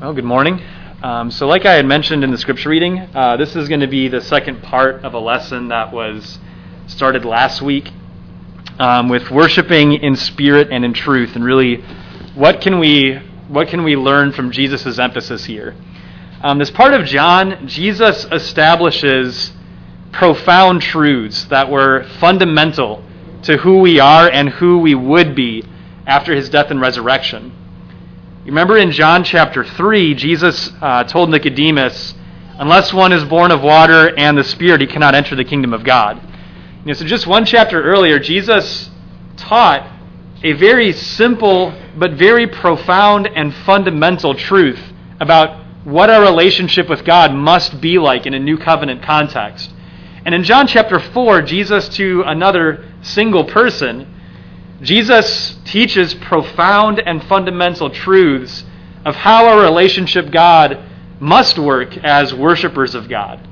Well, good morning. Um, so, like I had mentioned in the scripture reading, uh, this is going to be the second part of a lesson that was started last week um, with worshiping in spirit and in truth, and really, what can we what can we learn from Jesus' emphasis here? Um, this part of John, Jesus establishes profound truths that were fundamental to who we are and who we would be after his death and resurrection. Remember in John chapter 3, Jesus uh, told Nicodemus, Unless one is born of water and the Spirit, he cannot enter the kingdom of God. You know, so just one chapter earlier, Jesus taught a very simple but very profound and fundamental truth about what our relationship with God must be like in a new covenant context. And in John chapter 4, Jesus to another single person, Jesus teaches profound and fundamental truths of how our relationship God must work as worshipers of God.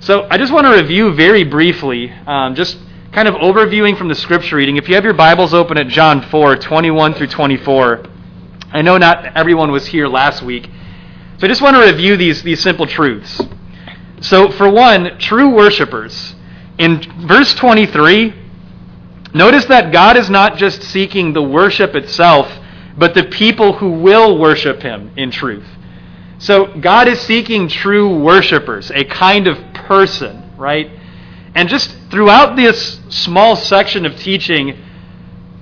So I just want to review very briefly, um, just kind of overviewing from the scripture reading. If you have your Bibles open at John 4, 21 through 24, I know not everyone was here last week, so I just want to review these, these simple truths. So, for one, true worshipers. In verse 23, Notice that God is not just seeking the worship itself, but the people who will worship him in truth. So God is seeking true worshipers, a kind of person, right? And just throughout this small section of teaching,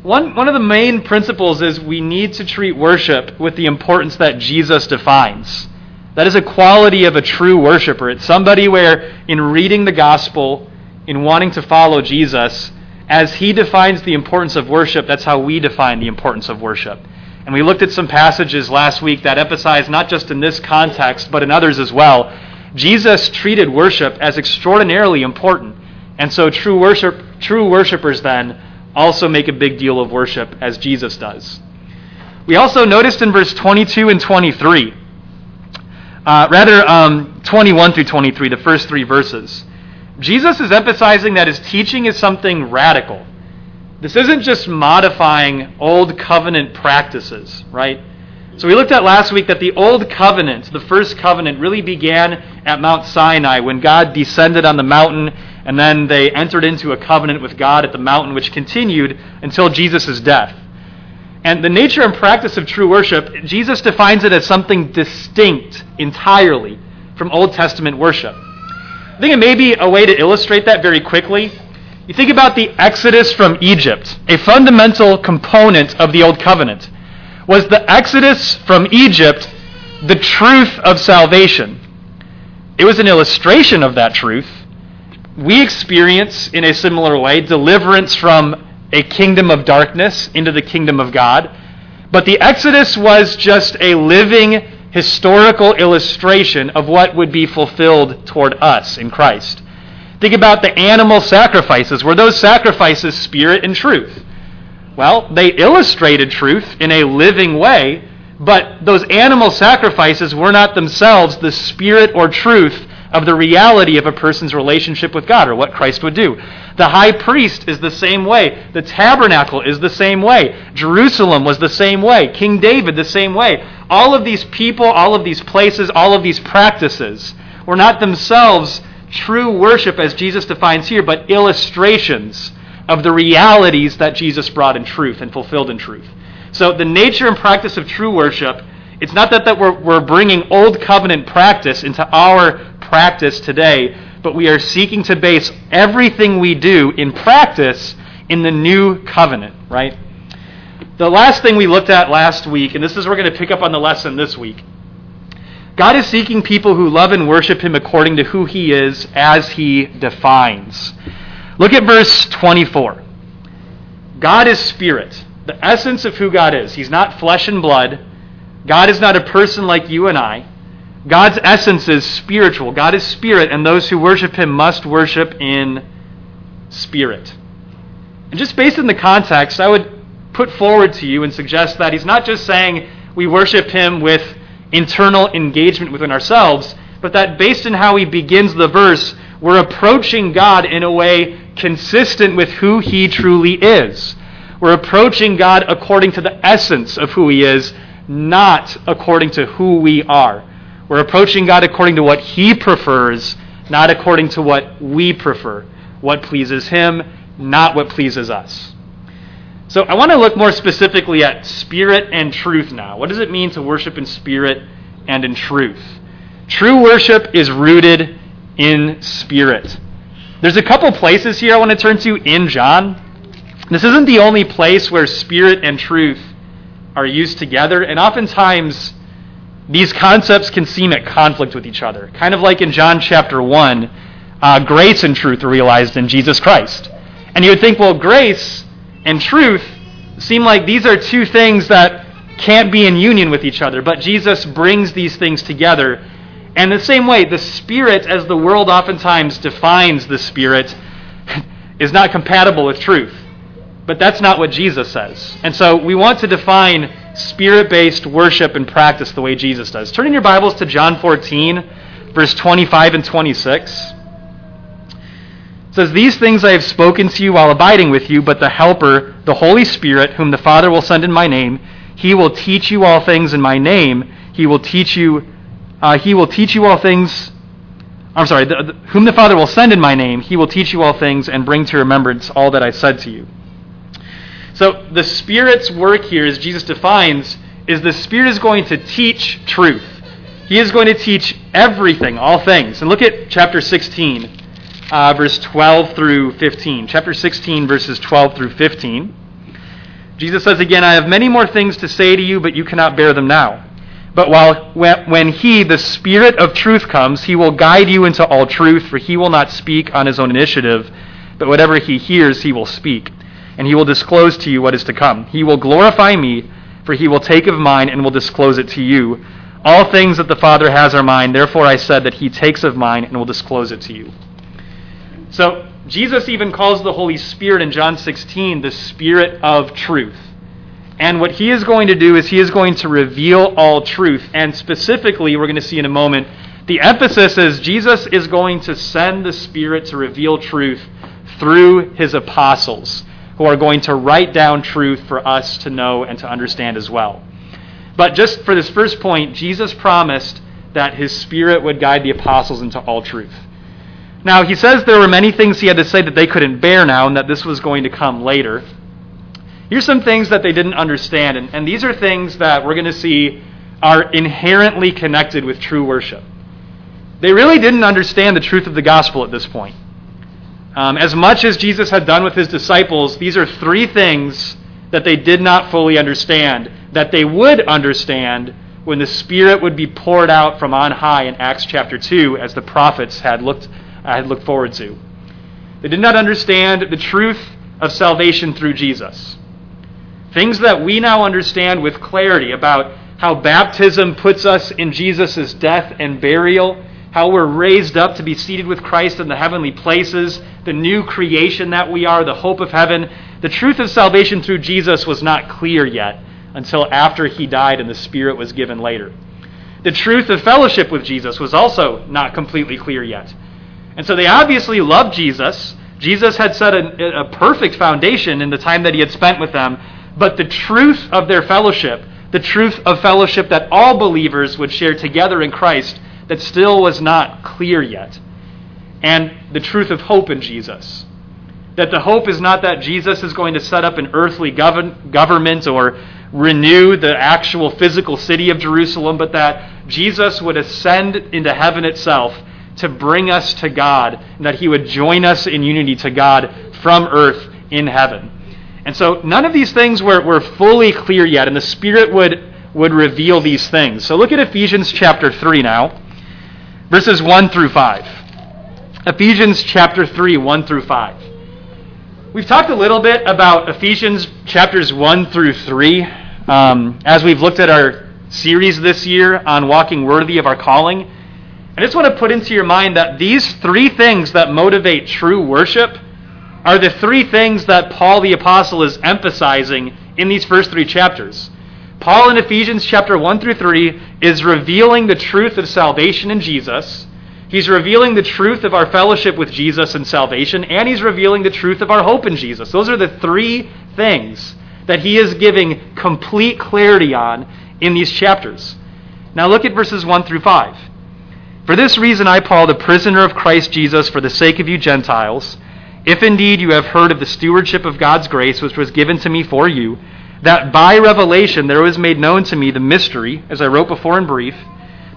one, one of the main principles is we need to treat worship with the importance that Jesus defines. That is a quality of a true worshiper. It's somebody where, in reading the gospel, in wanting to follow Jesus, as he defines the importance of worship, that's how we define the importance of worship. And we looked at some passages last week that emphasize, not just in this context, but in others as well, Jesus treated worship as extraordinarily important. And so true worship true worshipers then also make a big deal of worship as Jesus does. We also noticed in verse 22 and 23, uh, rather um, 21 through 23, the first three verses, Jesus is emphasizing that his teaching is something radical. This isn't just modifying old covenant practices, right? So we looked at last week that the old covenant, the first covenant, really began at Mount Sinai when God descended on the mountain and then they entered into a covenant with God at the mountain, which continued until Jesus' death. And the nature and practice of true worship, Jesus defines it as something distinct entirely from Old Testament worship. I think it may be a way to illustrate that very quickly. You think about the exodus from Egypt, a fundamental component of the Old Covenant. Was the exodus from Egypt the truth of salvation? It was an illustration of that truth. We experience, in a similar way, deliverance from a kingdom of darkness into the kingdom of God. But the Exodus was just a living historical illustration of what would be fulfilled toward us in Christ. Think about the animal sacrifices. Were those sacrifices spirit and truth? Well, they illustrated truth in a living way, but those animal sacrifices were not themselves the spirit or truth of the reality of a person's relationship with God or what Christ would do. The high priest is the same way. The tabernacle is the same way. Jerusalem was the same way. King David the same way. All of these people, all of these places, all of these practices were not themselves true worship as Jesus defines here, but illustrations of the realities that Jesus brought in truth and fulfilled in truth. So the nature and practice of true worship, it's not that, that we're, we're bringing old covenant practice into our practice today, but we are seeking to base everything we do in practice in the new covenant, right? The last thing we looked at last week, and this is we're going to pick up on the lesson this week. God is seeking people who love and worship Him according to who He is as He defines. Look at verse 24. God is spirit, the essence of who God is. He's not flesh and blood. God is not a person like you and I. God's essence is spiritual. God is spirit, and those who worship him must worship in spirit. And just based on the context, I would put forward to you and suggest that he's not just saying we worship him with internal engagement within ourselves, but that based on how he begins the verse, we're approaching God in a way consistent with who he truly is. We're approaching God according to the essence of who he is, not according to who we are. We're approaching God according to what He prefers, not according to what we prefer. What pleases Him, not what pleases us. So I want to look more specifically at spirit and truth now. What does it mean to worship in spirit and in truth? True worship is rooted in spirit. There's a couple places here I want to turn to in John. This isn't the only place where spirit and truth are used together, and oftentimes these concepts can seem at conflict with each other. Kind of like in John chapter 1, uh, grace and truth are realized in Jesus Christ. And you would think, well, grace and truth seem like these are two things that can't be in union with each other, but Jesus brings these things together. And the same way, the Spirit, as the world oftentimes defines the Spirit, is not compatible with truth. But that's not what Jesus says. And so we want to define spirit based worship and practice the way Jesus does. Turn in your Bibles to John 14, verse 25 and 26. It says, These things I have spoken to you while abiding with you, but the Helper, the Holy Spirit, whom the Father will send in my name, he will teach you all things in my name. He will teach you, uh, he will teach you all things. I'm sorry, the, the, whom the Father will send in my name, he will teach you all things and bring to remembrance all that I said to you. So the Spirit's work here, as Jesus defines, is the Spirit is going to teach truth. He is going to teach everything, all things. And look at chapter 16, uh, verse 12 through 15. Chapter 16, verses 12 through 15. Jesus says again, I have many more things to say to you, but you cannot bear them now. But while when he, the Spirit of truth, comes, he will guide you into all truth, for he will not speak on his own initiative, but whatever he hears, he will speak and he will disclose to you what is to come. He will glorify me, for he will take of mine and will disclose it to you. All things that the Father has are mine, therefore I said that he takes of mine and will disclose it to you. So, Jesus even calls the Holy Spirit in John 16 the Spirit of truth. And what he is going to do is he is going to reveal all truth. And specifically, we're going to see in a moment, the emphasis is Jesus is going to send the Spirit to reveal truth through his apostles who are going to write down truth for us to know and to understand as well. But just for this first point, Jesus promised that his Spirit would guide the apostles into all truth. Now, he says there were many things he had to say that they couldn't bear now, and that this was going to come later. Here's some things that they didn't understand, and, and these are things that we're going to see are inherently connected with true worship. They really didn't understand the truth of the gospel at this point. Um, as much as Jesus had done with his disciples, these are three things that they did not fully understand, that they would understand when the Spirit would be poured out from on high in Acts chapter 2, as the prophets had looked, uh, had looked forward to. They did not understand the truth of salvation through Jesus. Things that we now understand with clarity about how baptism puts us in Jesus' death and burial how we're raised up to be seated with Christ in the heavenly places, the new creation that we are, the hope of heaven. The truth of salvation through Jesus was not clear yet until after he died and the Spirit was given later. The truth of fellowship with Jesus was also not completely clear yet. And so they obviously loved Jesus. Jesus had set a, a perfect foundation in the time that he had spent with them. But the truth of their fellowship, the truth of fellowship that all believers would share together in Christ, that still was not clear yet. And the truth of hope in Jesus. That the hope is not that Jesus is going to set up an earthly govern- government or renew the actual physical city of Jerusalem, but that Jesus would ascend into heaven itself to bring us to God, and that he would join us in unity to God from earth in heaven. And so none of these things were, were fully clear yet, and the Spirit would, would reveal these things. So look at Ephesians chapter 3 now verses 1 through 5. Ephesians chapter 3, 1 through 5. We've talked a little bit about Ephesians chapters 1 through 3 um, as we've looked at our series this year on walking worthy of our calling. I just want to put into your mind that these three things that motivate true worship are the three things that Paul the Apostle is emphasizing in these first three chapters. Paul in Ephesians chapter 1 through 3 is revealing the truth of salvation in Jesus. He's revealing the truth of our fellowship with Jesus and salvation, and he's revealing the truth of our hope in Jesus. Those are the three things that he is giving complete clarity on in these chapters. Now look at verses 1 through 5. For this reason, I, Paul, the prisoner of Christ Jesus, for the sake of you Gentiles, if indeed you have heard of the stewardship of God's grace, which was given to me for you, that by revelation there was made known to me the mystery, as I wrote before in brief.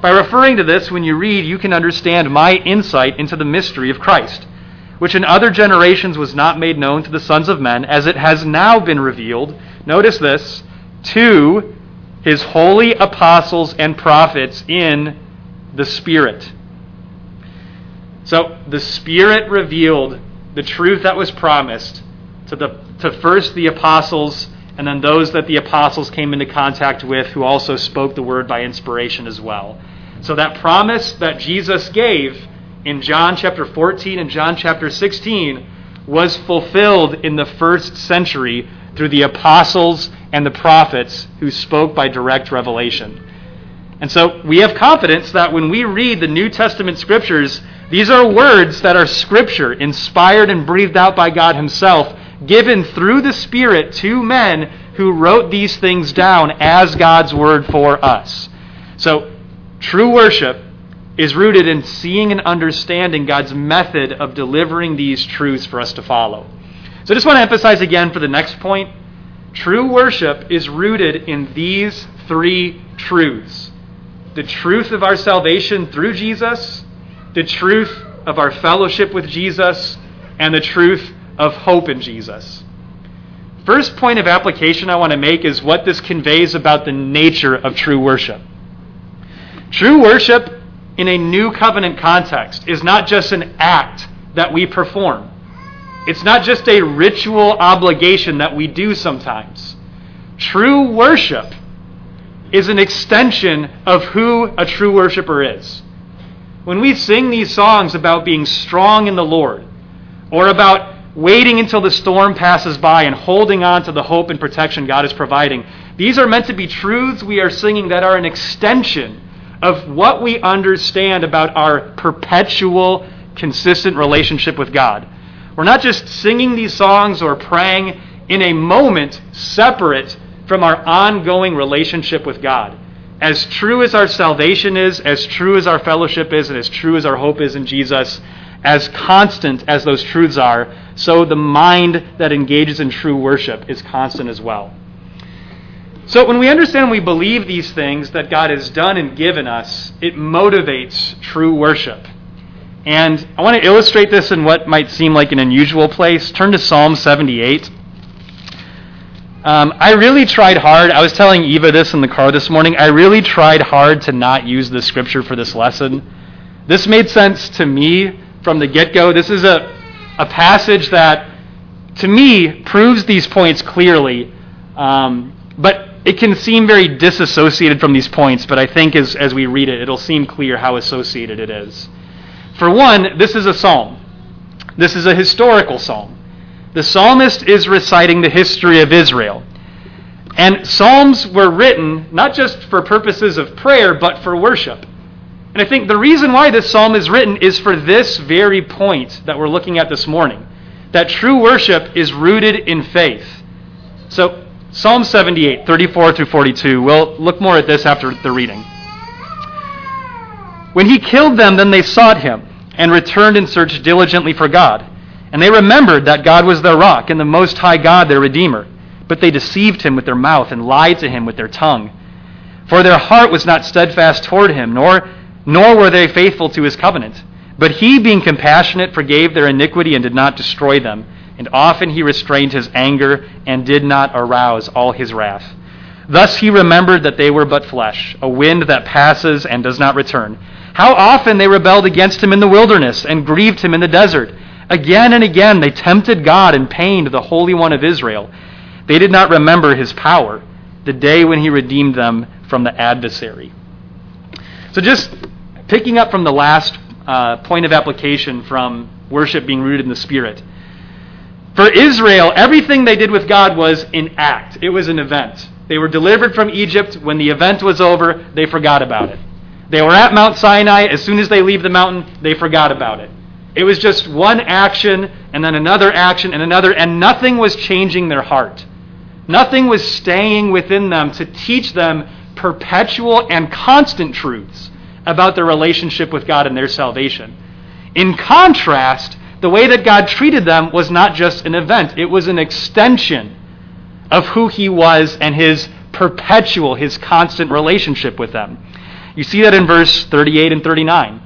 By referring to this, when you read, you can understand my insight into the mystery of Christ, which in other generations was not made known to the sons of men, as it has now been revealed. Notice this to his holy apostles and prophets in the Spirit. So the Spirit revealed the truth that was promised to, the, to first the apostles and then those that the apostles came into contact with who also spoke the word by inspiration as well. So that promise that Jesus gave in John chapter 14 and John chapter 16 was fulfilled in the first century through the apostles and the prophets who spoke by direct revelation. And so we have confidence that when we read the New Testament scriptures, these are words that are scripture, inspired and breathed out by God Himself, given through the Spirit to men who wrote these things down as God's word for us. So, true worship is rooted in seeing and understanding God's method of delivering these truths for us to follow. So, I just want to emphasize again for the next point true worship is rooted in these three truths the truth of our salvation through Jesus, the truth of our fellowship with Jesus, and the truth of hope in Jesus. First point of application I want to make is what this conveys about the nature of true worship. True worship in a new covenant context is not just an act that we perform. It's not just a ritual obligation that we do sometimes. True worship is an extension of who a true worshiper is. When we sing these songs about being strong in the Lord, or about waiting until the storm passes by and holding on to the hope and protection God is providing, these are meant to be truths we are singing that are an extension of what we understand about our perpetual, consistent relationship with God. We're not just singing these songs or praying in a moment separate from our ongoing relationship with God. As true as our salvation is, as true as our fellowship is, and as true as our hope is in Jesus, as constant as those truths are, so the mind that engages in true worship is constant as well. So when we understand and we believe these things that God has done and given us, it motivates true worship. And I want to illustrate this in what might seem like an unusual place. Turn to Psalm 78. Um, I really tried hard. I was telling Eva this in the car this morning. I really tried hard to not use this scripture for this lesson. This made sense to me from the get go. This is a, a passage that, to me, proves these points clearly. Um, but it can seem very disassociated from these points, but I think as, as we read it, it'll seem clear how associated it is. For one, this is a psalm, this is a historical psalm. The psalmist is reciting the history of Israel. And psalms were written not just for purposes of prayer, but for worship. And I think the reason why this psalm is written is for this very point that we're looking at this morning that true worship is rooted in faith. So, Psalm 78, 34 through 42, we'll look more at this after the reading. When he killed them, then they sought him and returned and searched diligently for God. And they remembered that God was their rock and the Most High God their Redeemer. But they deceived him with their mouth and lied to him with their tongue. For their heart was not steadfast toward him, nor, nor were they faithful to his covenant. But he, being compassionate, forgave their iniquity and did not destroy them. And often he restrained his anger and did not arouse all his wrath. Thus he remembered that they were but flesh, a wind that passes and does not return. How often they rebelled against him in the wilderness and grieved him in the desert. Again and again they tempted God and pained the Holy One of Israel. They did not remember his power, the day when he redeemed them from the adversary. So, just picking up from the last uh, point of application from worship being rooted in the Spirit. For Israel, everything they did with God was an act, it was an event. They were delivered from Egypt. When the event was over, they forgot about it. They were at Mount Sinai. As soon as they leave the mountain, they forgot about it. It was just one action and then another action and another, and nothing was changing their heart. Nothing was staying within them to teach them perpetual and constant truths about their relationship with God and their salvation. In contrast, the way that God treated them was not just an event, it was an extension of who He was and His perpetual, His constant relationship with them. You see that in verse 38 and 39.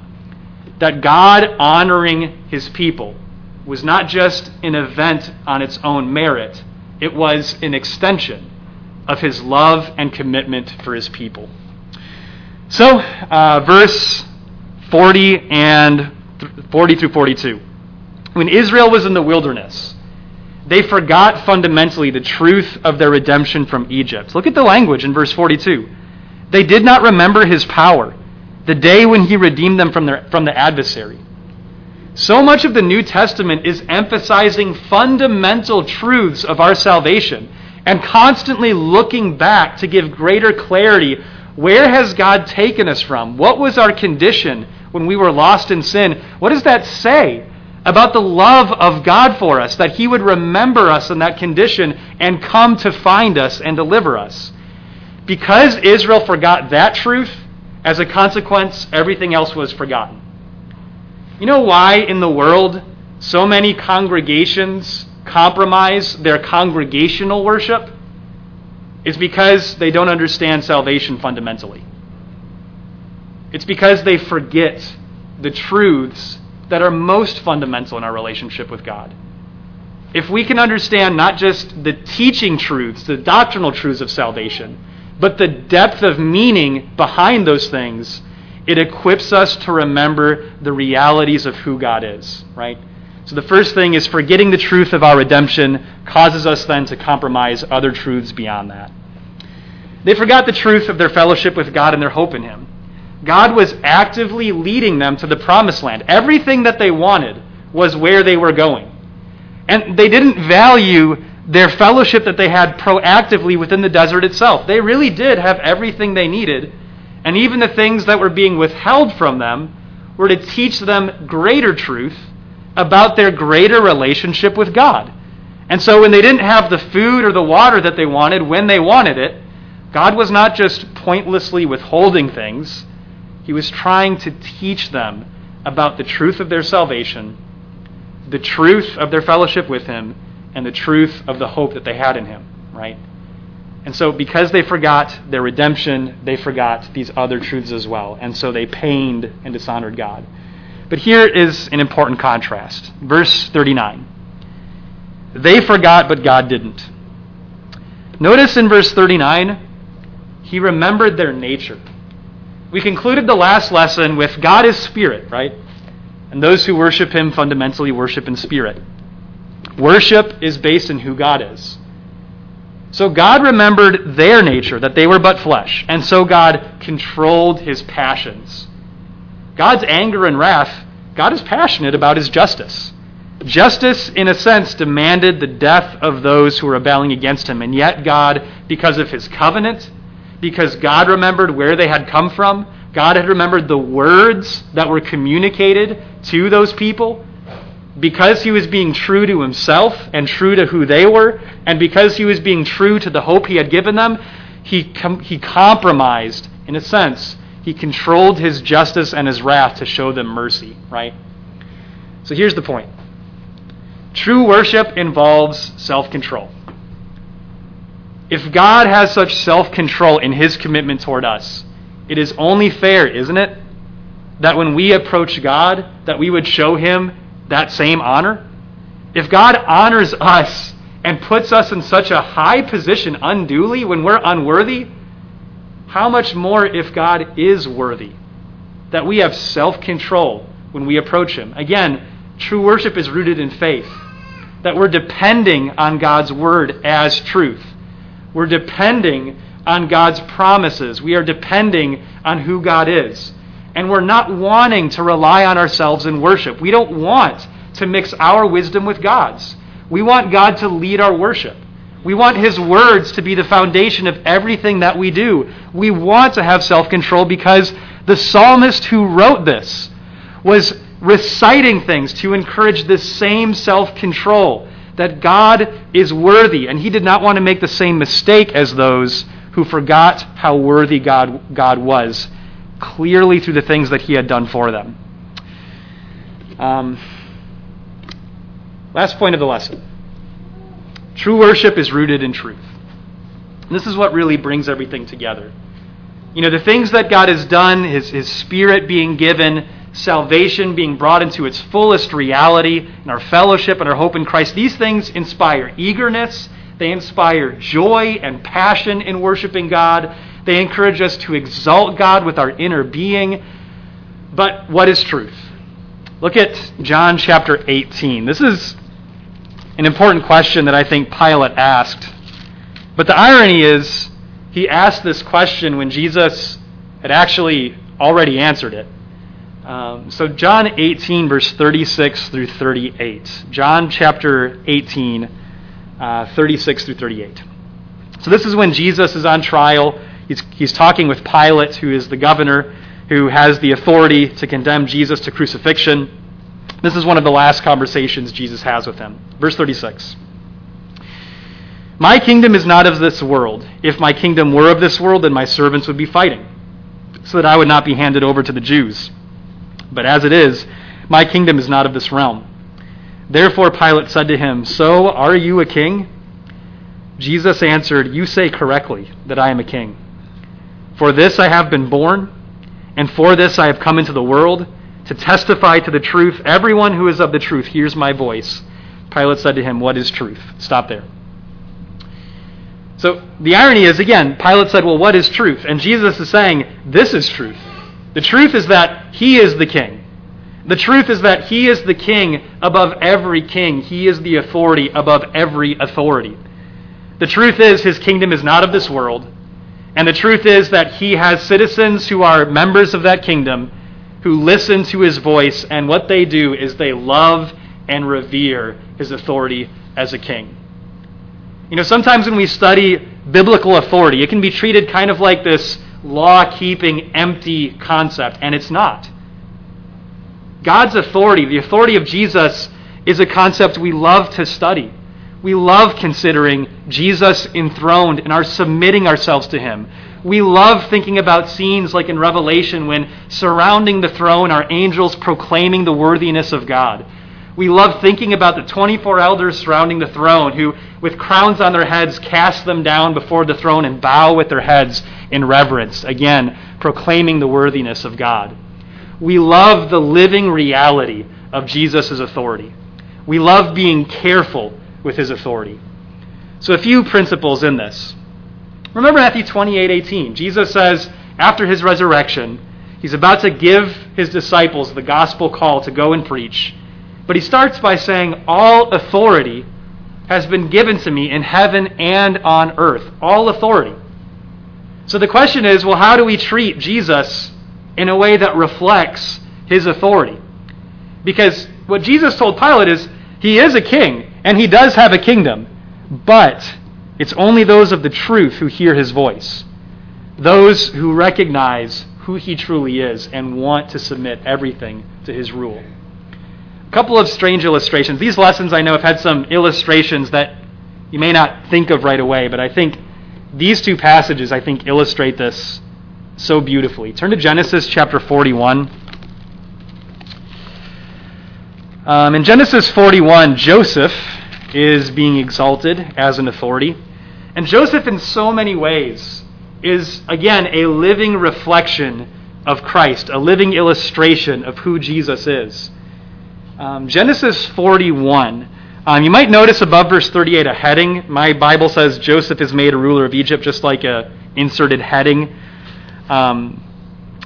That God honoring His people was not just an event on its own merit, it was an extension of His love and commitment for His people. So, uh, verse 40 and 40 through 42. When Israel was in the wilderness, they forgot fundamentally the truth of their redemption from Egypt. Look at the language in verse 42. They did not remember his power, the day when he redeemed them from, their, from the adversary. So much of the New Testament is emphasizing fundamental truths of our salvation and constantly looking back to give greater clarity. Where has God taken us from? What was our condition when we were lost in sin? What does that say about the love of God for us, that He would remember us in that condition and come to find us and deliver us? Because Israel forgot that truth, as a consequence, everything else was forgotten. You know why in the world so many congregations compromise their congregational worship? It's because they don't understand salvation fundamentally. It's because they forget the truths that are most fundamental in our relationship with God. If we can understand not just the teaching truths, the doctrinal truths of salvation, but the depth of meaning behind those things, it equips us to remember the realities of who God is, right? So the first thing is forgetting the truth of our redemption causes us then to compromise other truths beyond that. They forgot the truth of their fellowship with God and their hope in Him. God was actively leading them to the promised land. Everything that they wanted was where they were going. And they didn't value their fellowship that they had proactively within the desert itself. They really did have everything they needed, and even the things that were being withheld from them were to teach them greater truth about their greater relationship with God. And so when they didn't have the food or the water that they wanted when they wanted it, God was not just pointlessly withholding things, He was trying to teach them about the truth of their salvation, the truth of their fellowship with Him, and the truth of the hope that they had in Him, right? And so, because they forgot their redemption, they forgot these other truths as well. And so they pained and dishonored God. But here is an important contrast. Verse 39. They forgot, but God didn't. Notice in verse 39, He remembered their nature. We concluded the last lesson with God is spirit, right? And those who worship Him fundamentally worship in spirit. Worship is based in who God is. So God remembered their nature, that they were but flesh, and so God controlled his passions. God's anger and wrath, God is passionate about his justice. Justice, in a sense, demanded the death of those who were rebelling against him, and yet God, because of his covenant, because God remembered where they had come from, God had remembered the words that were communicated to those people, because he was being true to himself and true to who they were, and because he was being true to the hope he had given them, he, com- he compromised, in a sense. He controlled his justice and his wrath to show them mercy, right? So here's the point true worship involves self control. If God has such self control in his commitment toward us, it is only fair, isn't it, that when we approach God, that we would show him that same honor? If God honors us and puts us in such a high position unduly when we're unworthy, how much more if God is worthy? That we have self control when we approach Him. Again, true worship is rooted in faith. That we're depending on God's word as truth. We're depending on God's promises. We are depending on who God is. And we're not wanting to rely on ourselves in worship. We don't want to mix our wisdom with God's. We want God to lead our worship. We want His words to be the foundation of everything that we do. We want to have self control because the psalmist who wrote this was reciting things to encourage this same self control that God is worthy, and he did not want to make the same mistake as those who forgot how worthy God, God was, clearly through the things that he had done for them. Um, last point of the lesson true worship is rooted in truth. And this is what really brings everything together. You know, the things that God has done, His, His Spirit being given, salvation being brought into its fullest reality, and our fellowship and our hope in Christ, these things inspire eagerness they inspire joy and passion in worshiping God. They encourage us to exalt God with our inner being. But what is truth? Look at John chapter 18. This is an important question that I think Pilate asked. But the irony is, he asked this question when Jesus had actually already answered it. Um, so, John 18, verse 36 through 38. John chapter 18 uh, 36 through 38. So this is when Jesus is on trial. He's, he's talking with Pilate, who is the governor, who has the authority to condemn Jesus to crucifixion. This is one of the last conversations Jesus has with him. Verse 36. My kingdom is not of this world. If my kingdom were of this world, then my servants would be fighting, so that I would not be handed over to the Jews. But as it is, my kingdom is not of this realm. Therefore Pilate said to him, So are you a king? Jesus answered, You say correctly that I am a king. For this I have been born, and for this I have come into the world, to testify to the truth. Everyone who is of the truth hears my voice. Pilate said to him, What is truth? Stop there. So the irony is, again, Pilate said, Well, what is truth? And Jesus is saying, This is truth. The truth is that he is the king. The truth is that he is the king above every king. He is the authority above every authority. The truth is his kingdom is not of this world. And the truth is that he has citizens who are members of that kingdom who listen to his voice, and what they do is they love and revere his authority as a king. You know, sometimes when we study biblical authority, it can be treated kind of like this law keeping, empty concept, and it's not. God's authority, the authority of Jesus, is a concept we love to study. We love considering Jesus enthroned and are submitting ourselves to him. We love thinking about scenes like in Revelation when surrounding the throne are angels proclaiming the worthiness of God. We love thinking about the 24 elders surrounding the throne who, with crowns on their heads, cast them down before the throne and bow with their heads in reverence, again, proclaiming the worthiness of God. We love the living reality of Jesus' authority. We love being careful with his authority. So, a few principles in this. Remember Matthew 28 18. Jesus says, after his resurrection, he's about to give his disciples the gospel call to go and preach. But he starts by saying, All authority has been given to me in heaven and on earth. All authority. So the question is well, how do we treat Jesus in a way that reflects his authority. Because what Jesus told Pilate is he is a king, and he does have a kingdom, but it's only those of the truth who hear his voice, those who recognize who he truly is and want to submit everything to his rule. A couple of strange illustrations. These lessons, I know, have had some illustrations that you may not think of right away, but I think these two passages, I think, illustrate this so beautifully. Turn to Genesis chapter 41. Um, in Genesis 41, Joseph is being exalted as an authority. And Joseph, in so many ways, is, again, a living reflection of Christ, a living illustration of who Jesus is. Um, Genesis 41. Um, you might notice above verse 38 a heading. My Bible says Joseph is made a ruler of Egypt, just like a inserted heading. Um,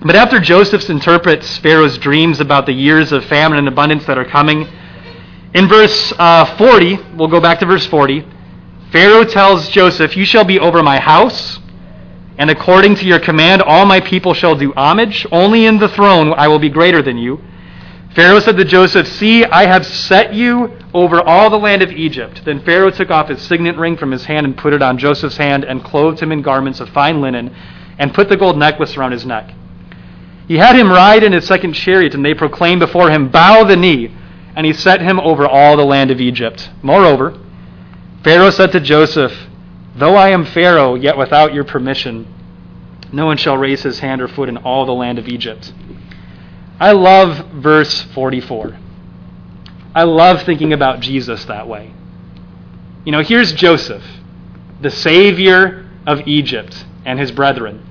but after Joseph interprets Pharaoh's dreams about the years of famine and abundance that are coming, in verse uh, 40, we'll go back to verse 40, Pharaoh tells Joseph, You shall be over my house, and according to your command, all my people shall do homage. Only in the throne I will be greater than you. Pharaoh said to Joseph, See, I have set you over all the land of Egypt. Then Pharaoh took off his signet ring from his hand and put it on Joseph's hand and clothed him in garments of fine linen and put the gold necklace around his neck. He had him ride in his second chariot, and they proclaimed before him, Bow the knee. And he set him over all the land of Egypt. Moreover, Pharaoh said to Joseph, Though I am Pharaoh, yet without your permission, no one shall raise his hand or foot in all the land of Egypt. I love verse 44. I love thinking about Jesus that way. You know, here's Joseph, the savior of Egypt and his brethren.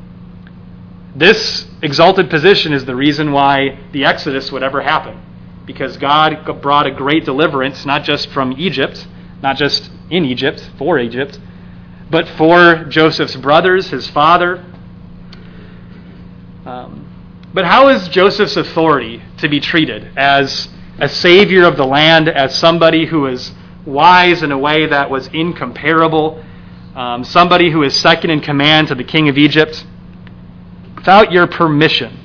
This exalted position is the reason why the Exodus would ever happen. Because God brought a great deliverance, not just from Egypt, not just in Egypt, for Egypt, but for Joseph's brothers, his father. Um, but how is Joseph's authority to be treated? As a savior of the land, as somebody who is wise in a way that was incomparable, um, somebody who is second in command to the king of Egypt? Without your permission,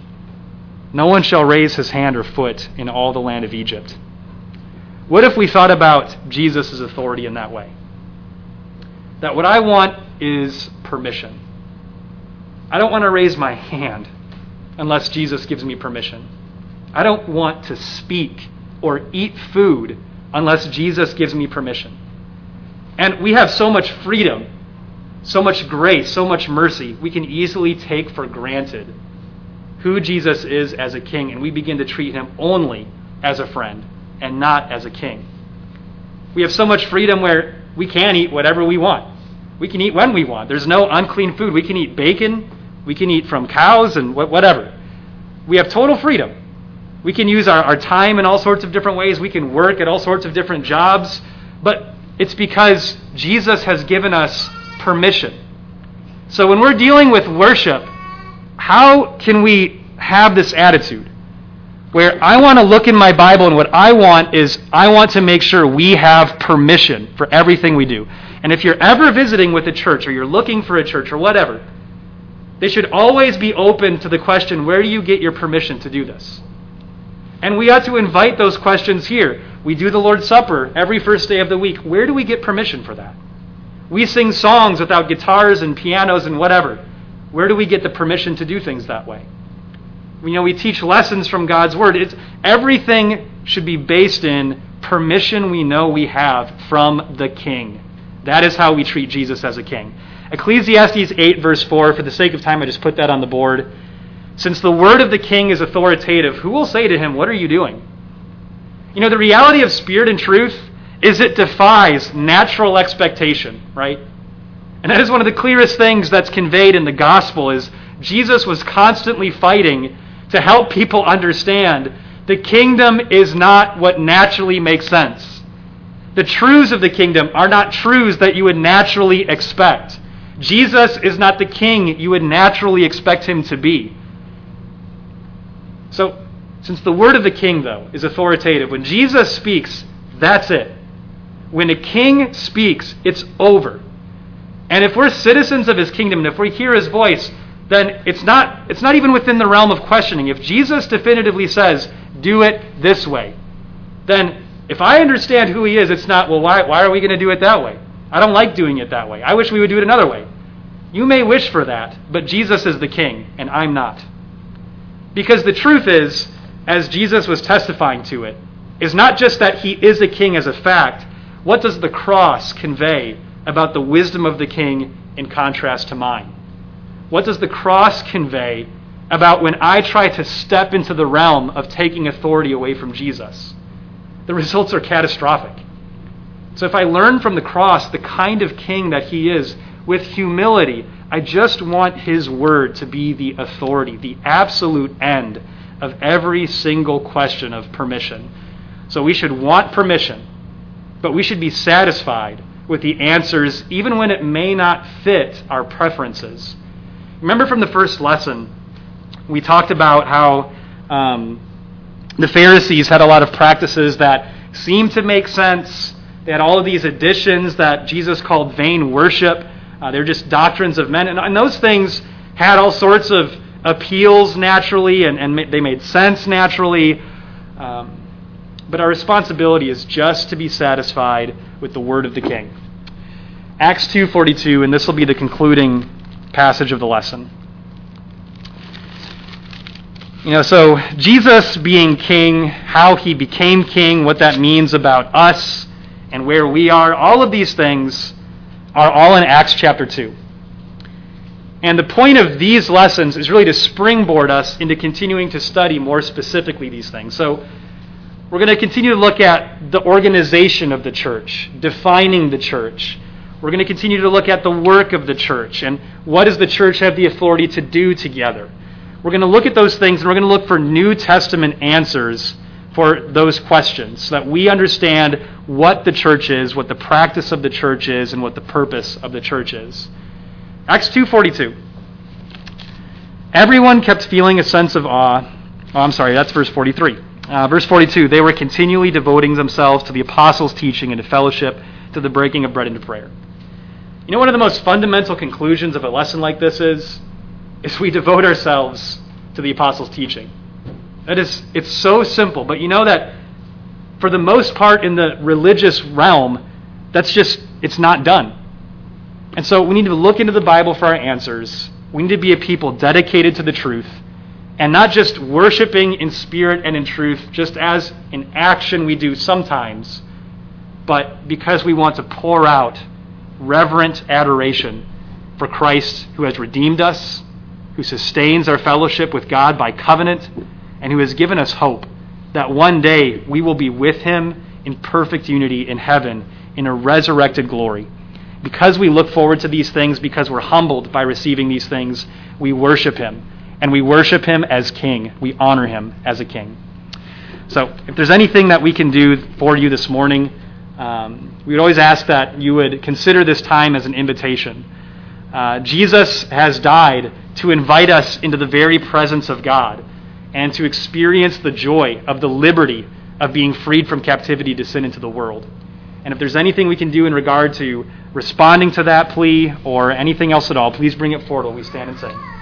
no one shall raise his hand or foot in all the land of Egypt. What if we thought about Jesus' authority in that way? That what I want is permission. I don't want to raise my hand unless Jesus gives me permission. I don't want to speak or eat food unless Jesus gives me permission. And we have so much freedom, so much grace, so much mercy, we can easily take for granted who Jesus is as a king, and we begin to treat him only as a friend and not as a king. We have so much freedom where we can eat whatever we want. We can eat when we want. There's no unclean food. We can eat bacon. We can eat from cows and whatever. We have total freedom. We can use our, our time in all sorts of different ways. We can work at all sorts of different jobs. But it's because Jesus has given us permission. So when we're dealing with worship, how can we have this attitude? Where I want to look in my Bible and what I want is I want to make sure we have permission for everything we do. And if you're ever visiting with a church or you're looking for a church or whatever, they should always be open to the question where do you get your permission to do this? And we ought to invite those questions here. We do the Lord's Supper every first day of the week. Where do we get permission for that? We sing songs without guitars and pianos and whatever. Where do we get the permission to do things that way? You know, we teach lessons from God's Word. It's, everything should be based in permission we know we have from the King. That is how we treat Jesus as a king. Ecclesiastes 8, verse 4, for the sake of time, I just put that on the board. Since the word of the king is authoritative, who will say to him, What are you doing? You know, the reality of spirit and truth is it defies natural expectation, right? And that is one of the clearest things that's conveyed in the gospel is Jesus was constantly fighting to help people understand the kingdom is not what naturally makes sense. The truths of the kingdom are not truths that you would naturally expect. Jesus is not the king you would naturally expect him to be. So, since the word of the king, though, is authoritative, when Jesus speaks, that's it. When a king speaks, it's over. And if we're citizens of his kingdom, and if we hear his voice, then it's not, it's not even within the realm of questioning. If Jesus definitively says, do it this way, then if I understand who he is, it's not, well, why, why are we going to do it that way? I don't like doing it that way. I wish we would do it another way. You may wish for that, but Jesus is the king, and I'm not. Because the truth is, as Jesus was testifying to it, is not just that he is a king as a fact. What does the cross convey about the wisdom of the king in contrast to mine? What does the cross convey about when I try to step into the realm of taking authority away from Jesus? The results are catastrophic. So if I learn from the cross the kind of king that he is, with humility, I just want his word to be the authority, the absolute end of every single question of permission. So we should want permission, but we should be satisfied with the answers, even when it may not fit our preferences. Remember from the first lesson, we talked about how um, the Pharisees had a lot of practices that seemed to make sense. They had all of these additions that Jesus called vain worship. Uh, they're just doctrines of men. And, and, those things had all sorts of appeals naturally, and, and they made sense naturally. Um, but our responsibility is just to be satisfied with the word of the king. Acts 2:42 and this will be the concluding passage of the lesson. You know, so Jesus being king, how he became king, what that means about us and where we are, all of these things are all in Acts chapter 2. And the point of these lessons is really to springboard us into continuing to study more specifically these things. So we're going to continue to look at the organization of the church, defining the church. We're going to continue to look at the work of the church and what does the church have the authority to do together. We're going to look at those things and we're going to look for New Testament answers for those questions so that we understand what the church is, what the practice of the church is, and what the purpose of the church is. Acts 2:42. Everyone kept feeling a sense of awe. Oh, I'm sorry, that's verse 43. Uh, verse 42, they were continually devoting themselves to the apostles' teaching and to fellowship, to the breaking of bread and to prayer. You know, one of the most fundamental conclusions of a lesson like this is, is we devote ourselves to the apostles' teaching. That is, it's so simple, but you know that for the most part in the religious realm, that's just, it's not done. And so we need to look into the Bible for our answers. We need to be a people dedicated to the truth and not just worshiping in spirit and in truth, just as in action we do sometimes, but because we want to pour out reverent adoration for Christ who has redeemed us, who sustains our fellowship with God by covenant, and who has given us hope that one day we will be with him in perfect unity in heaven in a resurrected glory. Because we look forward to these things, because we're humbled by receiving these things, we worship him. And we worship him as king. We honor him as a king. So, if there's anything that we can do for you this morning, um, we would always ask that you would consider this time as an invitation. Uh, Jesus has died to invite us into the very presence of God and to experience the joy of the liberty of being freed from captivity to sin into the world. And if there's anything we can do in regard to responding to that plea or anything else at all, please bring it forward while we stand and sing.